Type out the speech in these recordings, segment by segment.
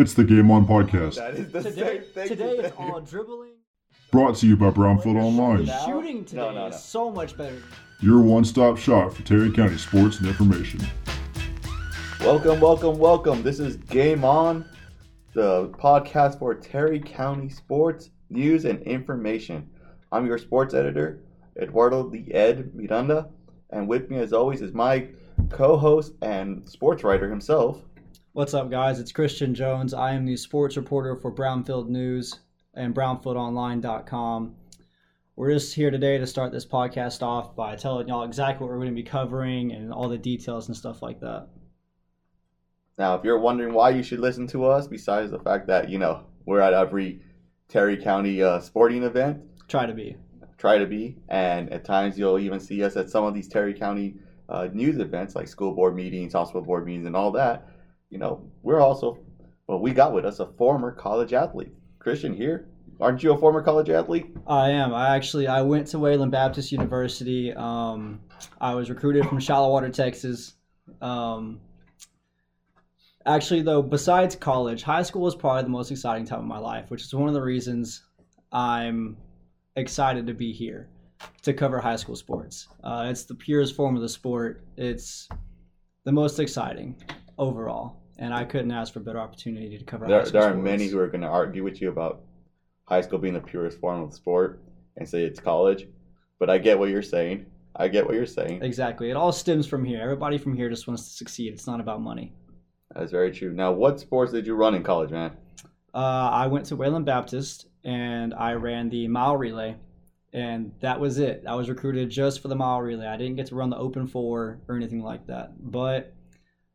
It's the Game On Podcast, That is the Today, same thing. today to it's all dribbling. brought to you by Brownfield Online, Now? Shooting today No, no, is so much better. your one stop shop for Terry County sports and information. Welcome, welcome, welcome. This is Game On, the podcast for Terry County sports, news, and information. I'm your sports editor, Eduardo the Ed Miranda, and with me, as always, is my co-host and sports writer himself. What's up, guys? It's Christian Jones. I am the sports reporter for Brownfield News and BrownfieldOnline.com. We're just here today to start this podcast off by telling y'all exactly what we're going to be covering and all the details and stuff like that. Now, if you're wondering why you should listen to us, besides the fact that you know we're at every Terry County uh, sporting event, Try to be. try to be, and at times you'll even see us at some of these Terry County uh, news events like school board meetings, hospital board meetings, and all that. You know, we're also, well, we got with us a former college athlete, Christian here. Aren't you a former college athlete? I am. I actually I went to Wayland Baptist University. Um, I was recruited from Shallowater, Texas. Um, actually, though, besides college, high school was probably the most exciting time of my life, which is one of the reasons I'm excited to be here to cover high school sports. Uh, it's the purest form of the sport. It's the most exciting overall, and I couldn't ask for a better opportunity to cover. high There, school there are sports. many who are going to argue with you about high school being the purest form of sport and say it's college, but I get what you're saying. I get what you're saying. Exactly. It all stems from here. Everybody from here just wants to succeed. It's not about money. That's very true. Now, what sports did you run in college, man? Uh, I went to Wayland Baptist and I ran the mile relay, and that was it. I was recruited just for the mile relay. I didn't get to run the open four or anything like that, but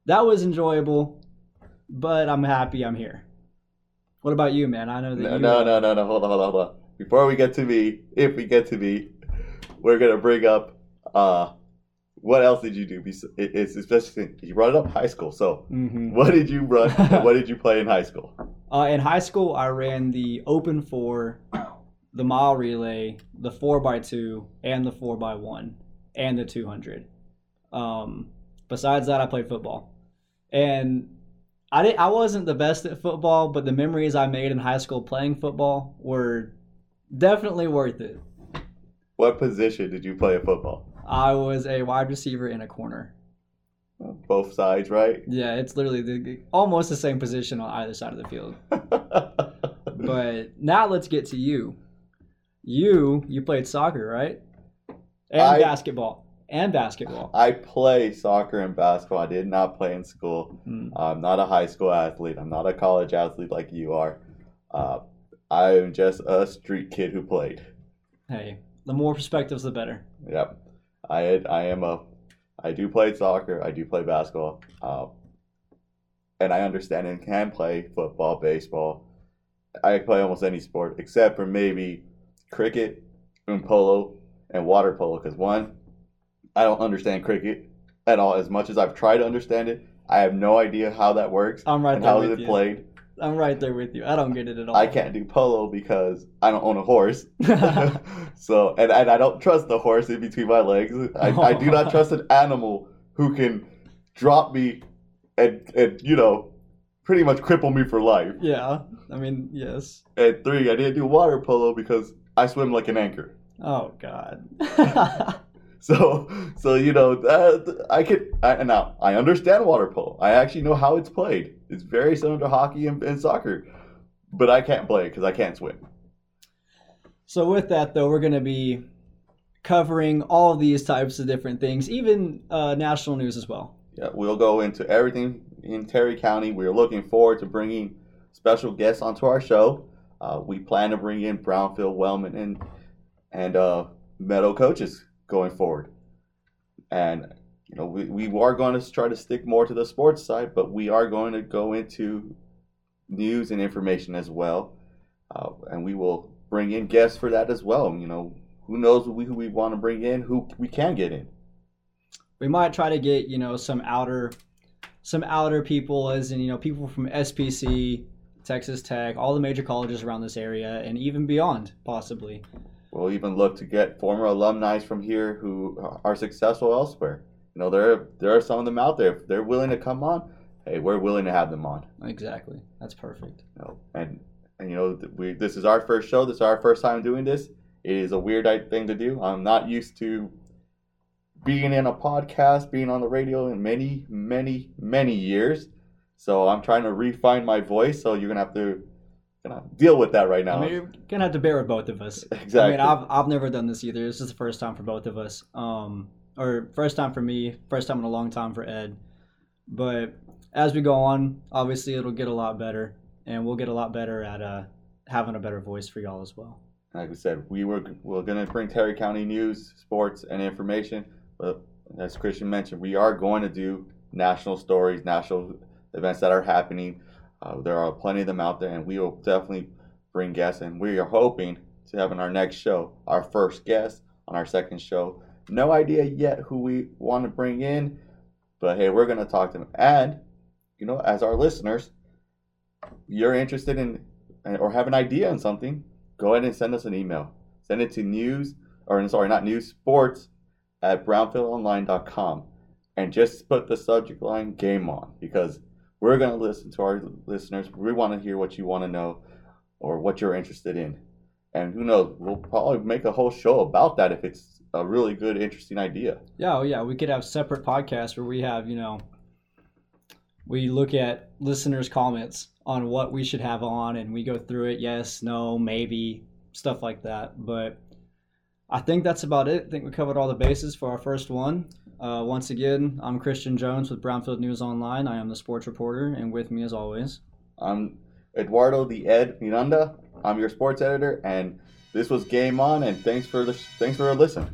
that was enjoyable. But I'm happy I'm here. What about you, man? I know that No, you. no, no, no, no. Hold on, hold on, hold on. Before we get to me, if we get to me, we're gonna bring up uh, what else did you do? It's especially you brought it up high school. So, hmm what did you run? what did you play in high school? Uh, in high school, I ran the open four, the mile relay, the four by two, and the four by one, and the two hundred. Um, besides that, I played football, and I did. I wasn't the best at football, but the memories I made in high school playing football were definitely worth it. What position did you play in football? I was a wide receiver in a corner. Uh, both sides, right? Yeah, it's literally the, almost the same position on either side of the field. But now let's get to you. You you played soccer, right? And I- basketball. And basketball. I play soccer and basketball. I did not play in school. Hmm. I'm not a high school athlete. I'm not a college athlete like you are. Uh, I am just a street kid who played. Hey, the more perspectives, the better. Yep. I I am a I do play soccer. I do play basketball. Uh, and I understand and can play football, baseball. I play almost any sport except for maybe cricket and polo and water polo. Because one, I don't understand cricket at all. As much as I've tried to understand it, I have no idea how that works I'm right and there how with is it you. played. I'm right there with you. I don't get it at all. I can't do polo because I don't own a horse. so and, and I don't trust the horse in between my legs. I, I do not trust an animal who can drop me and and you know pretty much cripple me for life. yeah. I mean, yes. And three, I didn't do water polo because I swim like an anchor. Oh God. So so you know that I could I, now I understand water polo. I actually know how it's played. It's very similar to hockey and, and soccer, but I can't play it because I can't swim. so with that though, we're gonna be covering all of these types of different things, even uh, national news as well. Yeah, we'll go into everything in Terry County. We're looking forward to bringing special guests onto our show. Uh, we plan to bring in Brownfield, Wellman, and and uh, Meadow coaches going forward. And you know, we, we are going to try to stick more to the sports side, but we are going to go into news and information as well. Uh, and we will bring in guests for that as well. You know, who knows who we, who we want to bring in, who we can get in. we might try to get you know some outer some outer people as in you know people from spc texas tech all the major colleges around this area and even beyond possibly We'll even look to get former alumni from here who are successful elsewhere. You know, there there are some of them out there. If they're willing to come on, hey, we're willing to have them on. Exactly. That's perfect. You know, and and you know, we this is our first show. This is our first time doing this. It is a weird thing to do. I'm not used to being in a podcast, being on the radio in many, many, many years. So I'm trying to refine my voice. So you're gonna have to gonna deal with that right now. I mean, you're gonna have to bear with both of us. exactly. I mean, I've I've never done this either. This is the first time for both of us. Um, or first time for me, first time in a long time for Ed. But as we go on, obviously it'll get a lot better, and we'll get a lot better at uh having a better voice for y'all as well. like we said, we were we're gonna bring Terry County news, sports, and information. But as Christian mentioned, we are going to do national stories, national events that are happening. Uh, there are plenty of them out there, and we will definitely bring guests. And we are hoping to have in our next show our first guest on our second show. No idea yet who we want to bring in, but hey, we're gonna talk to them. And you know, as our listeners, you're interested in or have an idea on something, go ahead and send us an email. Send it to news, or sorry, not news, sports at brownfieldonline.com. And just put the subject line game on because we're going to listen to our listeners. We want to hear what you want to know or what you're interested in. And who knows, we'll probably make a whole show about that if it's a really good, interesting idea. Yeah, oh yeah, we could have separate podcasts where we have, you know, we look at listeners' comments on what we should have on and we go through it, yes, no, maybe, stuff like that. But I think that's about it. I think we covered all the bases for our first one. Uh, once again, I'm Christian Jones with Brownfield News Online. I am the sports reporter, and with me as always. I'm Eduardo the Ed Miranda. I'm your sports editor, and this was Game On. And thanks for the thanks for listening.